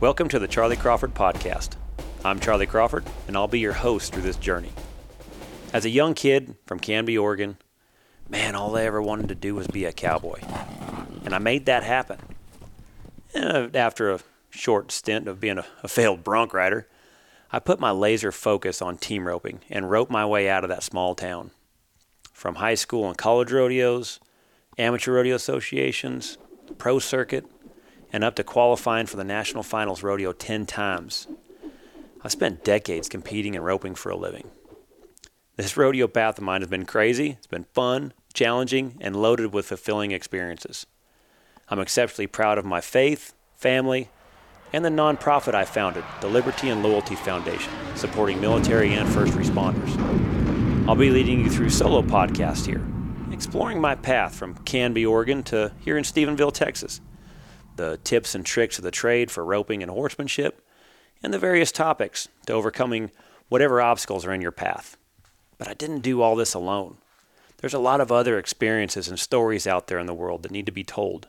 Welcome to the Charly Crawford Podcast. I'm Charly Crawford, and I'll be your host through this journey. As a young kid from Canby, Oregon, man, all I ever wanted to do was be a cowboy. And I made that happen. And after a short stint of being a, a failed bronc rider, I put my laser focus on team roping and roped my way out of that small town. From high school and college rodeos, amateur rodeo associations, pro circuit, and up to qualifying for the national finals rodeo 10 times. I spent decades competing and roping for a living. This rodeo path of mine has been crazy, it's been fun, challenging, and loaded with fulfilling experiences. I'm exceptionally proud of my faith, family, and the nonprofit I founded, the Liberty and Loyalty Foundation, supporting military and first responders. I'll be leading you through solo podcasts here, exploring my path from Canby, Oregon to here in Stephenville, Texas, the tips and tricks of the trade for roping and horsemanship, and the various topics to overcoming whatever obstacles are in your path. But I didn't do all this alone. There's a lot of other experiences and stories out there in the world that need to be told.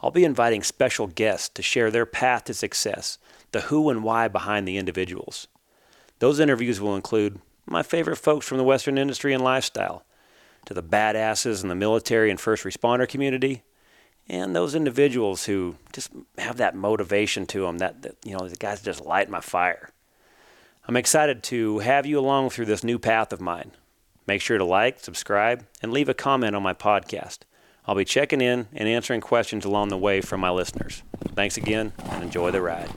I'll be inviting special guests to share their path to success, the who and why behind the individuals. Those interviews will include my favorite folks from the Western industry and lifestyle, to the badasses in the military and first responder community, and those individuals who just have that motivation to them that, that you know the guys just light my fire. I'm excited to have you along through this new path of mine. Make sure to like subscribe and leave a comment on my podcast. I'll be checking in and answering questions along the way from my listeners. Thanks again and enjoy the ride